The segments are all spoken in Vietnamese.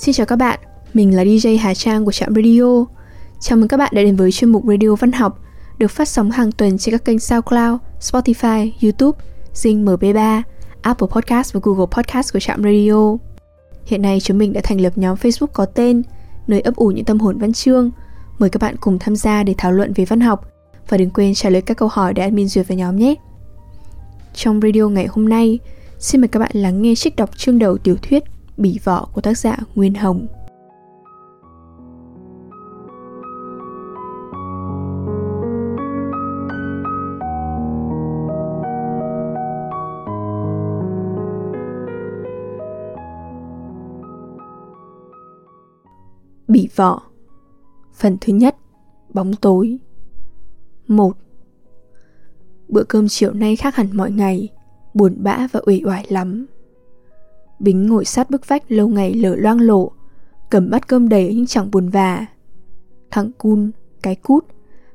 Xin chào các bạn, mình là DJ Hà Trang của Trạm Radio. Chào mừng các bạn đã đến với chuyên mục Radio Văn học được phát sóng hàng tuần trên các kênh SoundCloud, Spotify, YouTube, Zing MP3, Apple Podcast và Google Podcast của Trạm Radio. Hiện nay chúng mình đã thành lập nhóm Facebook có tên nơi ấp ủ những tâm hồn văn chương. Mời các bạn cùng tham gia để thảo luận về văn học và đừng quên trả lời các câu hỏi để admin duyệt vào nhóm nhé. Trong radio ngày hôm nay, xin mời các bạn lắng nghe trích đọc chương đầu tiểu thuyết Bỉ vỏ của tác giả Nguyên Hồng. Bỉ vỏ Phần thứ nhất, Bóng tối. 1 Bữa cơm chiều nay khác hẳn mọi ngày, Buồn bã và uể oải lắm. Bính ngồi sát bức vách lâu ngày lở loang lộ Cầm bát cơm đầy nhưng chẳng buồn vả. Thằng Cun, cái cút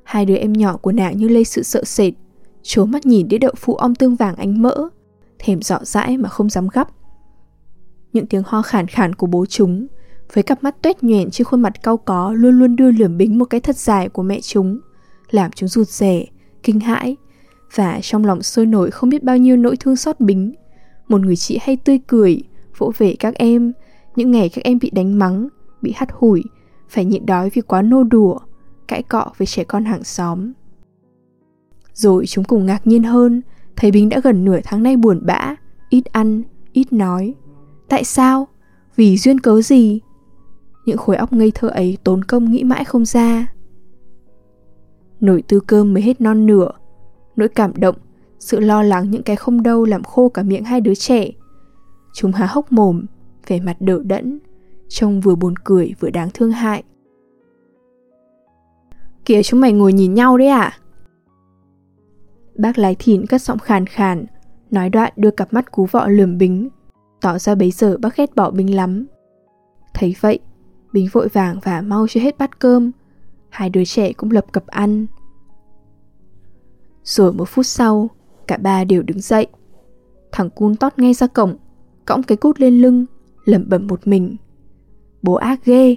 Hai đứa em nhỏ của nàng như lây sự sợ sệt trố mắt nhìn đĩa đậu phụ om tương vàng ánh mỡ Thèm dọ dãi mà không dám gắp. Những tiếng ho khàn khàn của bố chúng Với cặp mắt tuét nhoẻn trên khuôn mặt cau có Luôn luôn đưa lườm bính một cái thật dài của mẹ chúng Làm chúng rụt rè, kinh hãi. Và trong lòng sôi nổi không biết bao nhiêu nỗi thương xót bính Một người chị hay tươi cười vỗ về các em. Những ngày các em bị đánh mắng, bị hắt hủi, phải nhịn đói vì quá nô đùa, cãi cọ với trẻ con hàng xóm. Rồi chúng cùng ngạc nhiên hơn, thấy bính đã gần nửa tháng nay buồn bã, ít ăn, ít nói. Tại sao? Vì duyên cớ gì? Những khối óc ngây thơ ấy tốn công nghĩ mãi không ra. Nổi tư cơm mới hết non nửa. Nỗi cảm động, sự lo lắng những cái không đâu làm khô cả miệng hai đứa trẻ. Chúng há hốc mồm, vẻ mặt đỡ đẫn, trông vừa buồn cười vừa đáng thương hại. Kìa chúng mày ngồi nhìn nhau đấy à? Bác lái thìn cất giọng khàn khàn, nói đoạn đưa cặp mắt cú vọ lườm Bính, tỏ ra bấy giờ bác ghét bỏ Bính lắm. Thấy vậy, Bính vội vàng và mau chưa hết bát cơm, hai đứa trẻ cũng lập cập ăn. Rồi một phút sau, cả ba đều đứng dậy. Thằng cun tót ngay ra cổng, cõng cái cút lên lưng, lẩm bẩm một mình. Bố ác ghê,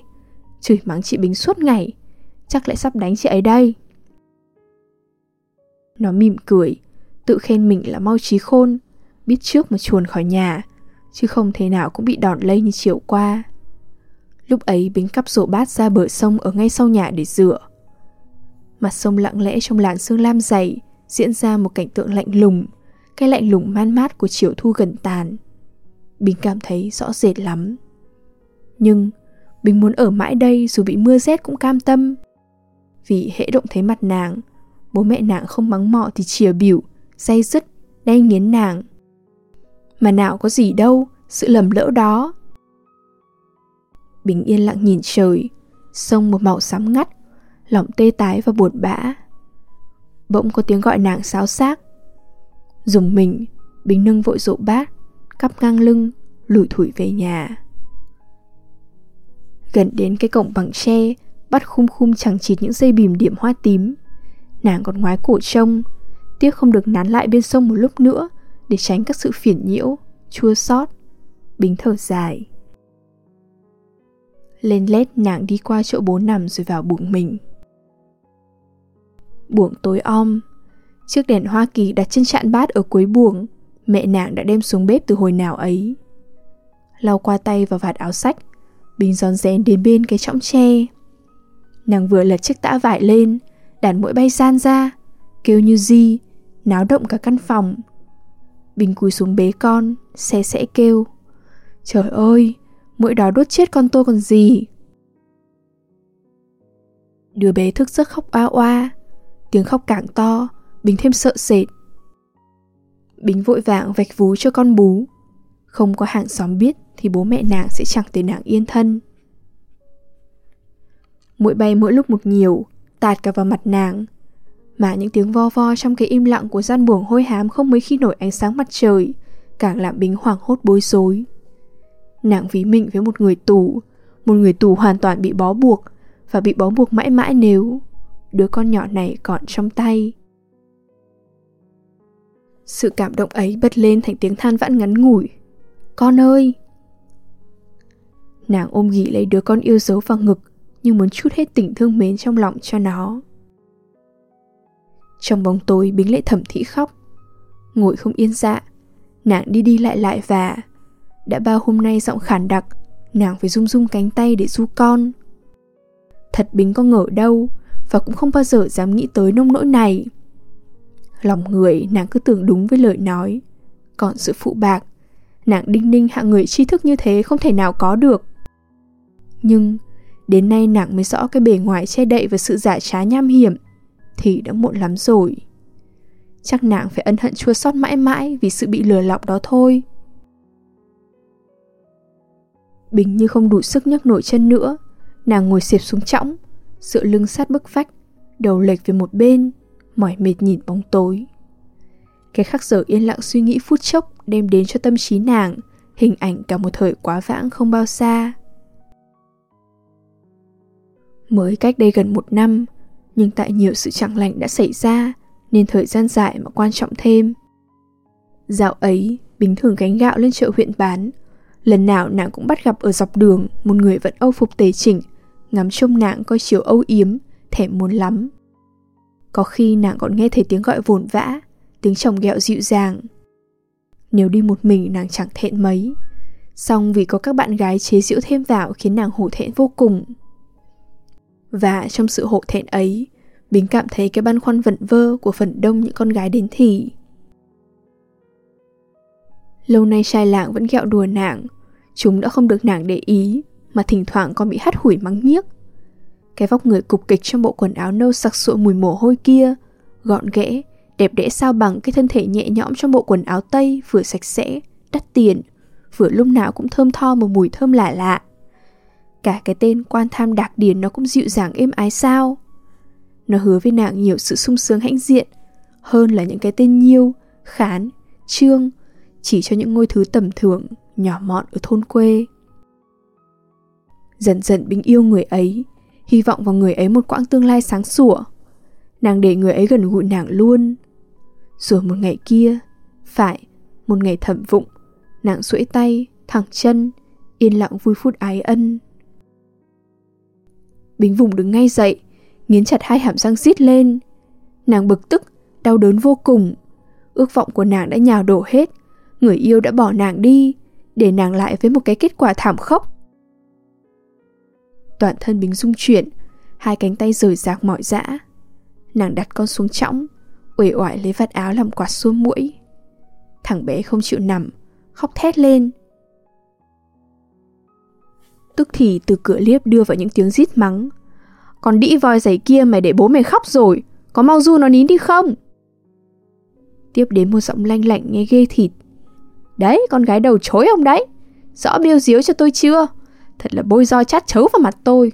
chửi mắng chị Bình suốt ngày, chắc lại sắp đánh chị ấy đây. Nó mỉm cười, tự khen mình là mau trí khôn, biết trước mà chuồn khỏi nhà, chứ không thể nào cũng bị đòn lây như chiều qua. Lúc ấy Bính cắp rổ bát ra bờ sông ở ngay sau nhà để rửa. Mặt sông lặng lẽ trong làn sương lam dày, diễn ra một cảnh tượng lạnh lùng, cái lạnh lùng man mát của chiều thu gần tàn. Bình cảm thấy rõ rệt lắm. Nhưng Bình muốn ở mãi đây dù bị mưa rét cũng cam tâm. Vì hễ động thấy mặt nàng, bố mẹ nàng không mắng mọ thì chìa biểu, say dứt, đay nghiến nàng. Mà nào có gì đâu, sự lầm lỡ đó. Bình yên lặng nhìn trời, sông một màu xám ngắt, lòng tê tái và buồn bã. Bỗng có tiếng gọi nàng xáo xác. Dùng mình, Bình nâng vội rộ bát, cắp ngang lưng, lủi thủi về nhà. Gần đến cái cổng bằng tre, bắt khum khum chẳng chịt những dây bìm điểm hoa tím. Nàng còn ngoái cổ trông, tiếc không được nán lại bên sông một lúc nữa để tránh các sự phiền nhiễu, chua xót. Bính thở dài. Lên lết nàng đi qua chỗ bố nằm rồi vào buồng mình. Buồng tối om, chiếc đèn Hoa Kỳ đặt trên chạn bát ở cuối buồng Mẹ nàng đã đem xuống bếp từ hồi nào ấy. Lau qua tay vào vạt áo sách, Bình giòn rén đến bên cái chõng tre. Nàng vừa lật chiếc tã vải lên Đàn mũi bay san ra, Kêu như di, Náo động cả căn phòng. Bình cúi xuống bế con, Xe sẽ kêu, Trời ơi Mũi đó đốt chết con tôi còn gì? Đứa bé thức giấc khóc oa oa, Tiếng khóc càng to, Bình thêm sợ sệt. Bính vội vàng vạch vú cho con bú. Không có hàng xóm biết Thì bố mẹ nàng sẽ chẳng thể nàng yên thân. Mũi bay mỗi lúc một nhiều, Tạt cả vào mặt nàng. Mà những tiếng vo vo trong cái im lặng Của gian buồng hôi hám không mấy khi nổi ánh sáng mặt trời, Càng làm Bính hoảng hốt bối rối. Nàng ví mình với một người tù, Một người tù hoàn toàn bị bó buộc Và bị bó buộc mãi mãi nếu Đứa con nhỏ này còn trong tay sự cảm động ấy bật lên thành tiếng than vãn ngắn ngủi. Con ơi! Nàng ôm ghì lấy đứa con yêu dấu vào ngực, như muốn chút hết tình thương mến trong lòng cho nó. Trong bóng tối, Bính lại thẩm thị khóc Ngồi không yên dạ Nàng đi đi lại lại và Đã bao hôm nay giọng khản đặc, Nàng phải rung rung cánh tay để du con Thật Bính có ngờ đâu Và cũng không bao giờ dám nghĩ tới nông nỗi này Lòng người nàng cứ tưởng đúng với lời nói. Còn sự phụ bạc, Nàng đinh ninh hạng người tri thức như thế không thể nào có được. Nhưng, Đến nay nàng mới rõ cái bề ngoài che đậy và sự giả trá nham hiểm, Thì đã muộn lắm rồi. Chắc nàng phải ân hận chua xót mãi mãi Vì sự bị lừa lọc đó thôi. Bình như không đủ sức nhấc nổi chân nữa, Nàng ngồi xịp xuống trõng Dựa lưng sát bức vách, Đầu lệch về một bên. Mỏi mệt nhìn bóng tối. Cái khắc giờ yên lặng suy nghĩ phút chốc Đem đến cho tâm trí nàng, Hình ảnh cả một thời quá vãng không bao xa. Mới cách đây gần một năm, Nhưng tại nhiều sự chẳng lành đã xảy ra, Nên thời gian dài mà quan trọng thêm. Dạo ấy Bình thường gánh gạo lên chợ huyện bán. Lần nào nàng cũng bắt gặp ở dọc đường Một người vẫn âu phục tề chỉnh, Ngắm trông nàng coi chiều âu yếm, Thèm muốn lắm. Có khi nàng còn nghe thấy tiếng gọi vồn vã Tiếng chồng ghẹo dịu dàng Nếu đi một mình nàng chẳng thẹn mấy Xong vì có các bạn gái chế giễu thêm vào Khiến nàng hổ thẹn vô cùng và trong sự hổ thẹn ấy, Bính cảm thấy cái băn khoăn vẩn vơ của phần đông những con gái đến thì. Lâu nay trai lạng vẫn ghẹo đùa nàng, chúng đã không được nàng để ý, mà thỉnh thoảng còn bị hắt hủi mắng nhiếc. Cái vóc người cục kịch trong bộ quần áo nâu sặc sụa mùi mồ hôi kia, gọn ghẽ, đẹp đẽ sao bằng cái thân thể nhẹ nhõm trong bộ quần áo tây vừa sạch sẽ, đắt tiền, vừa lúc nào cũng thơm tho một mùi thơm lạ lạ. Cả cái tên quan tham đạc điền nó cũng dịu dàng êm ái sao Nó hứa với nàng nhiều sự sung sướng hãnh diện Hơn là những cái tên nhiêu, khán, trương Chỉ cho những ngôi thứ tầm thường, nhỏ mọn ở thôn quê Dần dần bình yêu người ấy Hy vọng vào người ấy một quãng tương lai sáng sủa Nàng để người ấy gần gũi nàng luôn Rồi một ngày kia Phải, một ngày thẩm vụng Nàng duỗi tay, thẳng chân Yên lặng vui phút ái ân Bính vùng đứng ngay dậy, nghiến chặt hai hàm răng rít lên. Nàng bực tức, đau đớn vô cùng. Ước vọng của nàng đã nhào đổ hết. Người yêu đã bỏ nàng đi, để nàng lại với một cái kết quả thảm khốc. Toàn thân Bính rung chuyển, hai cánh tay rời rạc mỏi dã. Nàng đặt con xuống chõng, uể oải lấy vạt áo làm quạt xua mũi. Thằng bé không chịu nằm, khóc thét lên, Tức thì từ cửa liếp đưa vào những tiếng rít mắng. Còn đĩ voi giày kia mày để bố mày khóc rồi Có mau du nó nín đi không? Tiếp đến một giọng lanh lạnh nghe ghê thịt. Đấy con gái đầu chối ông đấy Rõ biêu diếu cho tôi chưa? Thật là bôi roi chát chấu vào mặt tôi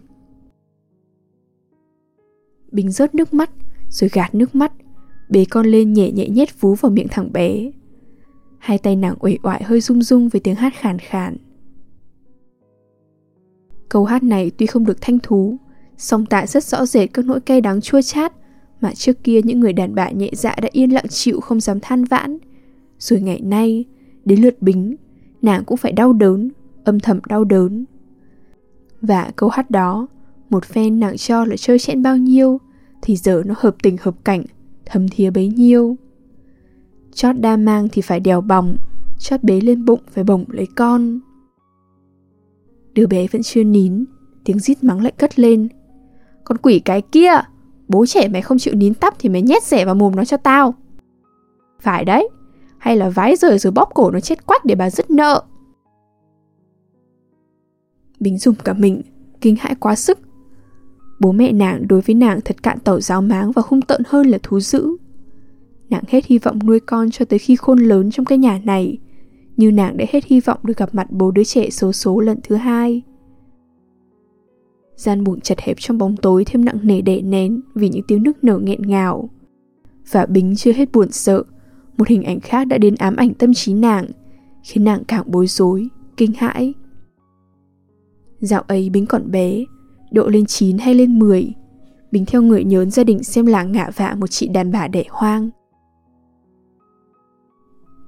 Bình rớt nước mắt Rồi gạt nước mắt Bế con lên nhẹ nhẹ nhét vú vào miệng thằng bé Hai tay nàng uể oải hơi rung rung với tiếng hát khàn khàn Câu hát này tuy không được thanh thú, song tại rất rõ rệt các nỗi cay đắng chua chát mà trước kia những người đàn bà nhẹ dạ đã yên lặng chịu không dám than vãn. Rồi ngày nay, đến lượt bính, nàng cũng phải đau đớn, âm thầm đau đớn. Và câu hát đó, một phen nàng cho là chơi chẽn bao nhiêu, thì giờ nó hợp tình hợp cảnh, thấm thía bấy nhiêu. Chót đa mang thì phải đèo bòng, chót bế lên bụng phải bổng lấy con. Đứa bé vẫn chưa nín Tiếng rít mắng lại cất lên Con quỷ cái kia Bố trẻ mày không chịu nín tắp Thì mày nhét rẻ vào mồm nó cho tao Phải đấy Hay là vái rời rồi bóp cổ nó chết quách để bà dứt nợ Bính dùng cả mình Kinh hãi quá sức Bố mẹ nàng đối với nàng thật cạn tẩu giáo máng Và hung tợn hơn là thú dữ Nàng hết hy vọng nuôi con cho tới khi khôn lớn trong cái nhà này như nàng đã hết hy vọng được gặp mặt bố đứa trẻ số số lần thứ hai. Gian buồng chật hẹp trong bóng tối thêm nặng nề đè nén vì những tiếng nước nở nghẹn ngào. Và Bính chưa hết buồn sợ, một hình ảnh khác đã đến ám ảnh tâm trí nàng, khiến nàng càng bối rối, kinh hãi. Dạo ấy Bính còn bé, độ lên 9 hay lên 10, Bính theo người nhớn gia đình xem làng ngạ vạ một chị đàn bà đẻ hoang.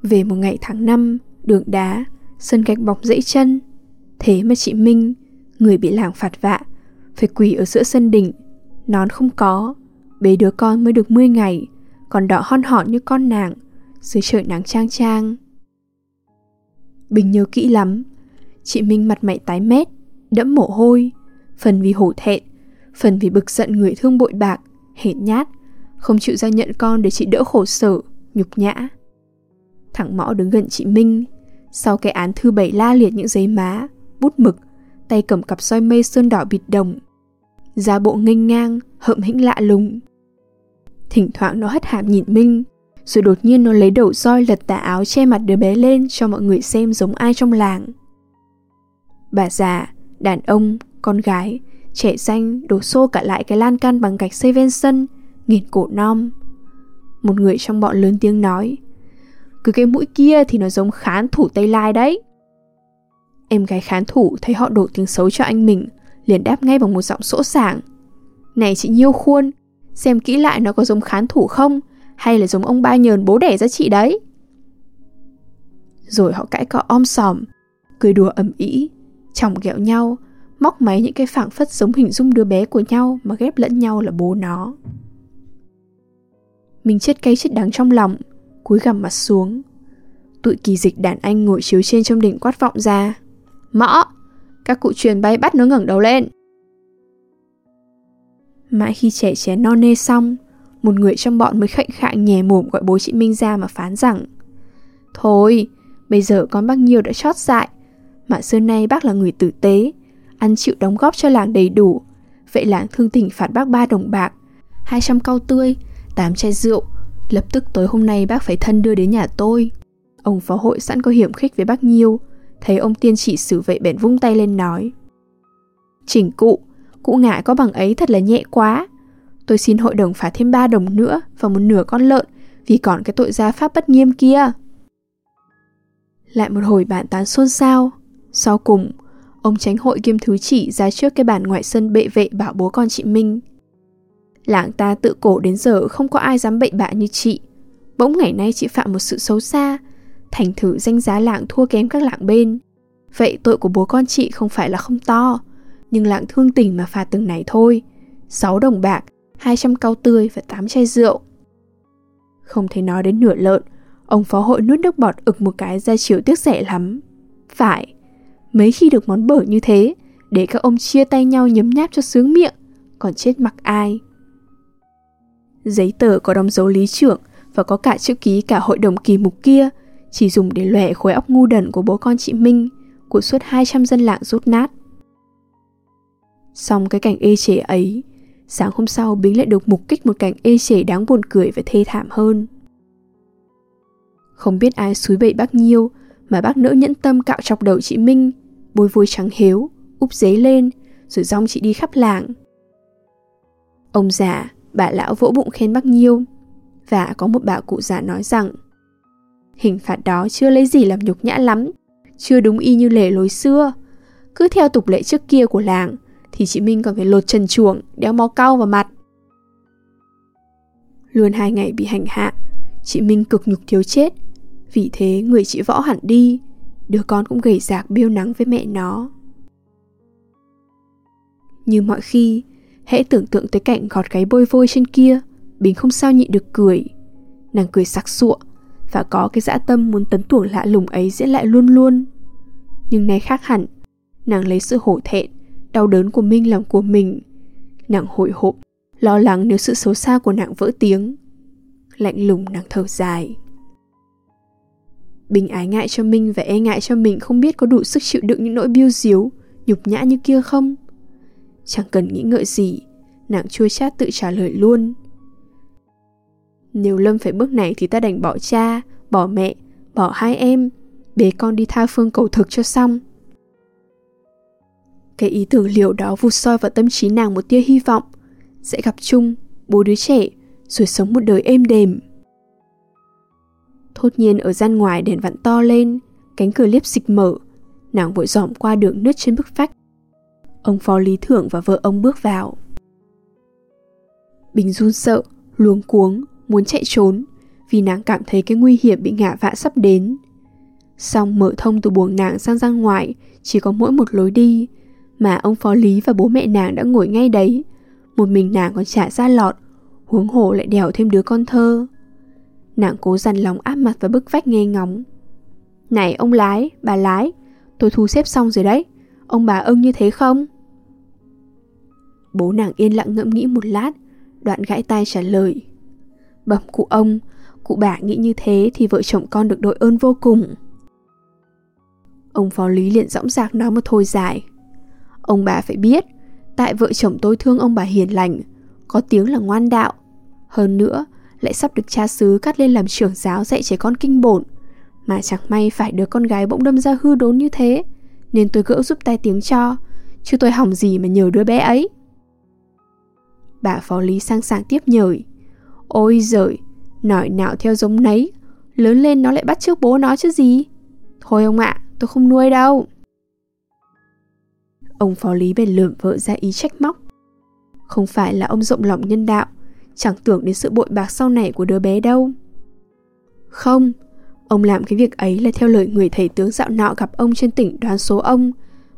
Về một ngày tháng năm, đường đá, sân gạch bọc dãy chân. Thế mà chị Minh, người bị làng phạt vạ, phải quỳ ở giữa sân đỉnh, nón không có, bế đứa con mới được 10 ngày, còn đỏ hon hòn như con nàng, dưới trời nắng trang trang. Bình nhớ kỹ lắm, chị Minh mặt mày tái mét, đẫm mồ hôi, phần vì hổ thẹn, phần vì bực giận người thương bội bạc, hệt nhát, không chịu ra nhận con để chị đỡ khổ sở, nhục nhã. Thằng mõ đứng gần chị Minh, sau cái án thư bảy la liệt những giấy má, bút mực, tay cầm cặp soi mây sơn đỏ bịt đồng. Da bộ nghênh ngang, hậm hĩnh lạ lùng. Thỉnh thoảng nó hất hàm nhìn Minh, rồi đột nhiên nó lấy đầu roi lật tà áo che mặt đứa bé lên cho mọi người xem giống ai trong làng. Bà già, đàn ông, con gái, trẻ xanh đổ xô cả lại cái lan can bằng gạch xây ven sân, nghiền cổ non. Một người trong bọn lớn tiếng nói, cứ cái mũi kia thì nó giống khán thủ Tây Lai đấy. Em gái khán thủ thấy họ đổ tiếng xấu cho anh mình, liền đáp ngay bằng một giọng sỗ sàng. Này chị Nhiêu Khuôn, xem kỹ lại nó có giống khán thủ không, hay là giống ông ba nhờn bố đẻ ra chị đấy. Rồi họ cãi cọ om sòm, cười đùa ầm ĩ, chồng ghẹo nhau, móc máy những cái phảng phất giống hình dung đứa bé của nhau mà ghép lẫn nhau là bố nó. Mình chết cay chết đắng trong lòng, cúi gằm mặt xuống. Tụi kỳ dịch đàn anh ngồi chiếu trên trong đỉnh quát vọng ra. Mõ! Các cụ truyền bay bắt nó ngẩng đầu lên. Mãi khi trẻ chén non nê xong, một người trong bọn mới khệnh khạng nhè mồm gọi bố chị Minh ra mà phán rằng Thôi, bây giờ con bác nhiêu đã chót dại, mà xưa nay bác là người tử tế, ăn chịu đóng góp cho làng đầy đủ. Vậy làng thương tỉnh phạt bác ba đồng bạc, 200 cau tươi, 8 chai rượu. Lập tức tối hôm nay bác phải thân đưa đến nhà tôi. Ông phó hội sẵn có hiểm khích với bác Nhiêu, thấy ông tiên chỉ xử vậy bèn vung tay lên nói. Chỉnh cụ, cụ ngại có bằng ấy thật là nhẹ quá. Tôi xin hội đồng phạt thêm 3 đồng nữa và một nửa con lợn vì còn cái tội gia pháp bất nghiêm kia. Lại một hồi bàn tán xôn xao. Sau cùng, ông tránh hội kiêm thứ chỉ ra trước cái bàn ngoại sân bệ vệ bảo bố con chị Minh. Làng ta tự cổ đến giờ không có ai dám bậy bạ như chị. Bỗng ngày nay chị phạm một sự xấu xa, thành thử danh giá làng thua kém các làng bên. Vậy tội của bố con chị không phải là không to, nhưng lạng thương tình mà phạt từng này thôi. 6 đồng bạc, 200 cau tươi và 8 chai rượu. Không thể nói đến nửa lợn, ông phó hội nuốt nước bọt ực một cái ra chiều tiếc rẻ lắm. Phải, mấy khi được món bở như thế, để các ông chia tay nhau nhấm nháp cho sướng miệng, còn chết mặc ai. Giấy tờ có đóng dấu lý trưởng và có cả chữ ký cả hội đồng kỳ mục kia, chỉ dùng để lòe khối óc ngu đần của bố con chị Minh, của suốt 200 dân làng rút nát. Xong cái cảnh ê chề ấy, sáng hôm sau Bính lại được mục kích một cảnh ê chề đáng buồn cười và thê thảm hơn. Không biết ai suối bậy bác Nhiêu mà bác nỡ nhẫn tâm cạo chọc đầu chị Minh, bôi vôi trắng hiếu, úp giấy lên, rồi rong chị đi khắp làng. Ông già, bà lão vỗ bụng khen bác Nhiêu, và có một bà cụ già nói rằng hình phạt đó chưa lấy gì làm nhục nhã lắm, chưa đúng y như lề lối xưa. Cứ theo tục lệ trước kia của làng, thì chị Minh còn phải lột trần chuồng, đeo máu cau vào mặt. Luôn hai ngày bị hành hạ, chị Minh cực nhục thiếu chết. Vì thế người chị võ hẳn đi, đứa con cũng gầy rạc biêu nắng với mẹ nó. Như mọi khi, hễ tưởng tượng tới cảnh gọt gáy bôi vôi trên kia, Bình không sao nhịn được cười. Nàng cười sặc sụa, và có cái dã tâm muốn tấn tuồng lạ lùng ấy diễn lại luôn luôn. Nhưng nay khác hẳn, nàng lấy sự hổ thẹn, đau đớn của Minh làm của mình. Nàng hồi hộp, lo lắng nếu sự xấu xa của nàng vỡ tiếng. Lạnh lùng nàng thở dài. Bình ái ngại cho Minh và e ngại cho mình không biết có đủ sức chịu đựng những nỗi biêu diếu, nhục nhã như kia không. Chẳng cần nghĩ ngợi gì, nàng chua chát tự trả lời luôn. Nếu Lâm phải bước này thì ta đành bỏ cha, bỏ mẹ, bỏ hai em, bế con đi tha phương cầu thực cho xong. Cái ý tưởng liệu đó vụt soi vào tâm trí nàng một tia hy vọng, sẽ gặp chung, bố đứa trẻ, rồi sống một đời êm đềm. Thốt nhiên ở gian ngoài đèn vặn to lên, cánh cửa liếp xịch mở, nàng vội dòm qua đường nứt trên bức vách. Ông phó lý thưởng và vợ ông bước vào. Bình run sợ, luống cuống, muốn chạy trốn vì nàng cảm thấy cái nguy hiểm bị ngạ vạ sắp đến. Xong mở thông từ buồng nàng sang ra ngoài Chỉ có mỗi một lối đi Mà ông phó lý và bố mẹ nàng đã ngồi ngay đấy Một mình nàng còn trả ra lọt Huống hồ lại đèo thêm đứa con thơ Nàng cố dằn lòng áp mặt vào bức vách nghe ngóng. Này ông lái, bà lái Tôi thu xếp xong rồi đấy. Ông bà ưng như thế không? Bố nàng yên lặng ngẫm nghĩ một lát Đoạn gãi tay trả lời. Bẩm cụ ông Cụ bà nghĩ như thế thì vợ chồng con được đội ơn vô cùng. Ông phó lý liền dõng dạc nói một thôi dài. Ông bà phải biết Tại vợ chồng tôi thương ông bà hiền lành Có tiếng là ngoan đạo. Hơn nữa lại sắp được cha xứ cắt lên làm trưởng giáo dạy trẻ con kinh bổn. Mà chẳng may phải đứa con gái bỗng đâm ra hư đốn như thế, Nên tôi gỡ giúp tay tiếng cho, Chứ tôi hỏng gì mà nhờ đứa bé ấy. Bà phó lý sang sảng tiếp nhời. Ôi giời Nói nào theo giống nấy, Lớn lên nó lại bắt trước bố nó chứ gì? Thôi ông ạ, tôi không nuôi đâu. Ông phó lý bèn lượm vợ ra ý trách móc. Không phải là ông rộng lòng nhân đạo Chẳng tưởng đến sự bội bạc sau này của đứa bé đâu. Không Ông làm cái việc ấy là theo lời người thầy tướng dạo nọ gặp ông trên tỉnh đoán số ông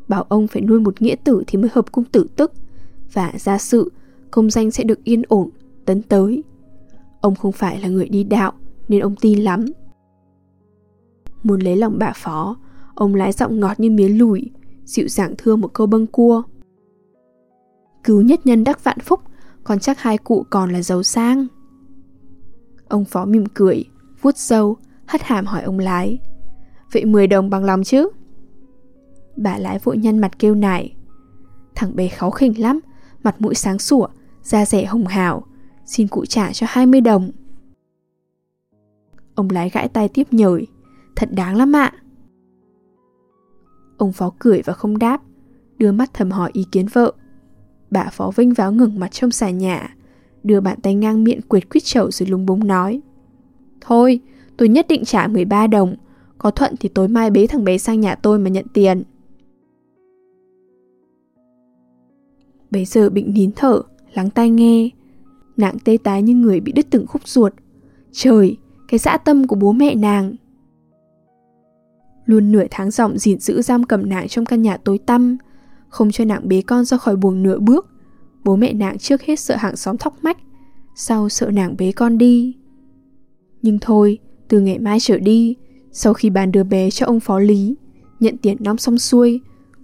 Bảo ông phải nuôi một nghĩa tử thì mới hợp cung tử tức Và ra sự công danh sẽ được yên ổn, tấn tới. Ông không phải là người đi đạo Nên ông tin lắm. Muốn lấy lòng bà phó Ông lái giọng ngọt như miến lùi Dịu dàng thưa một câu bâng cua. Cứu nhất nhân đắc vạn phúc còn chắc hai cụ còn là giàu sang. Ông phó mỉm cười, vuốt râu, hất hàm hỏi ông lái. Vậy 10 đồng bằng lòng chứ? Bà lái vội nhăn mặt kêu nải. Thằng bé kháu khỉnh lắm, Mặt mũi sáng sủa, Da rẻ hồng hào, Xin cụ trả cho 20 đồng. Ông lái gãi tay tiếp nhời. Thật đáng lắm ạ. Ông phó cười và không đáp, Đưa mắt thầm hỏi ý kiến vợ. Bà phó vinh váo ngừng mặt trong xà nhà Đưa bàn tay ngang miệng quệt quýt chậu rồi lúng búng nói Thôi tôi nhất định trả 13 đồng Có thuận thì tối mai bế thằng bé sang nhà tôi mà nhận tiền. Bây giờ bệnh nín thở Lắng tai nghe. Nàng tê tái như người bị đứt từng khúc ruột. Trời, cái dã tâm của bố mẹ nàng. Luôn nửa tháng rộng gìn giữ giam cầm nàng trong căn nhà tối tăm không cho nàng bế con ra khỏi buồng nửa bước. Bố mẹ nàng trước hết sợ hàng xóm thóc mách Sau sợ nàng bế con đi. Nhưng thôi, từ ngày mai trở đi Sau khi bàn đưa bé cho ông phó lý Nhận tiền nong xong xuôi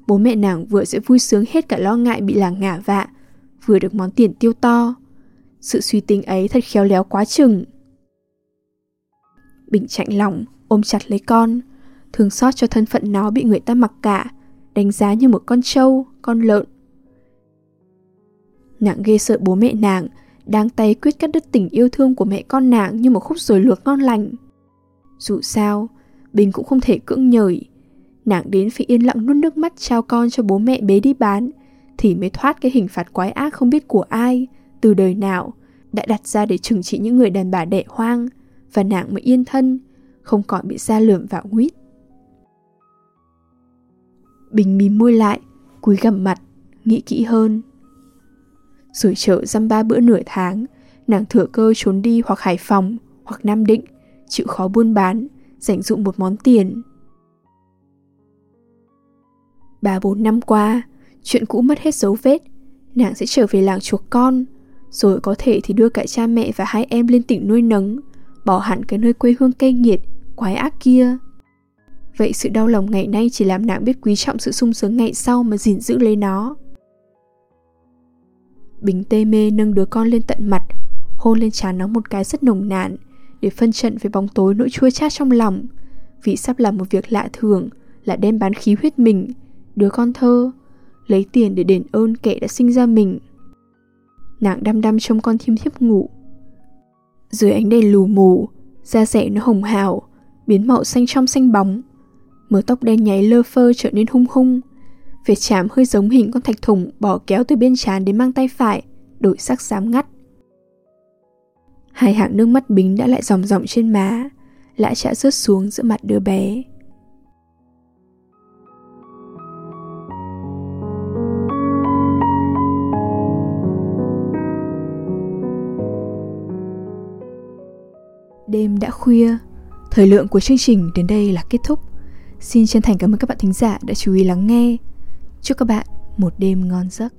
Bố mẹ nàng vừa sẽ vui sướng hết cả lo ngại bị làng ngả vạ Vừa được món tiền tiêu to. Sự suy tính ấy thật khéo léo quá chừng. Bình chạnh lòng, ôm chặt lấy con, thương xót cho thân phận nó bị người ta mặc cả, đánh giá như một con trâu, con lợn. Nàng ghê sợ bố mẹ nàng, đang tay quyết cắt đứt tình yêu thương của mẹ con nàng như một khúc rồi luộc ngon lành. Dù sao, Bình cũng không thể cưỡng nhời. Nàng đến phải yên lặng nuốt nước mắt trao con cho bố mẹ bế đi bán, thì mới thoát cái hình phạt quái ác không biết của ai, từ đời nào đã đặt ra để trừng trị những người đàn bà đẻ hoang và nàng mới yên thân không còn bị xa lượm vào nguyết bình mím môi lại, cúi gằm mặt, nghĩ kỹ hơn. Rồi chợ dăm ba bữa nửa tháng, nàng thừa cơ trốn đi hoặc hải phòng hoặc nam định, chịu khó buôn bán dành dụng một món tiền. Ba bốn năm qua, chuyện cũ mất hết dấu vết, nàng sẽ trở về làng chuộc con, rồi có thể thì đưa cả cha mẹ và hai em lên tỉnh nuôi nấng, bỏ hẳn cái nơi quê hương cay nghiệt, quái ác kia vậy sự đau lòng ngày nay chỉ làm nàng biết quý trọng sự sung sướng ngày sau mà gìn giữ lấy nó. Bình tê mê nâng đứa con lên tận mặt, hôn lên trán nó một cái rất nồng nàn, để phân trận với bóng tối nỗi chua chát trong lòng. Vì sắp làm một việc lạ thường, là đem bán khí huyết mình, đứa con thơ, lấy tiền để đền ơn kẻ đã sinh ra mình. Nàng đăm đăm trông con thiêm thiếp ngủ. Dưới ánh đèn lù mù, Da rẻ nó hồng hào, Biến màu xanh trong xanh bóng. Mớ tóc đen nháy lơ phơ trở nên hung hung. Việt chạm hơi giống hình con thạch thùng Bỏ kéo từ bên trán đến mang tay phải Đổi sắc xám ngắt. Hai hàng nước mắt bính đã lại dòng dòng trên má Lã chả rớt xuống giữa mặt đứa bé. Đêm đã khuya, thời lượng của chương trình đến đây là kết thúc. Xin chân thành cảm ơn các bạn thính giả đã chú ý lắng nghe. Chúc các bạn một đêm ngon giấc.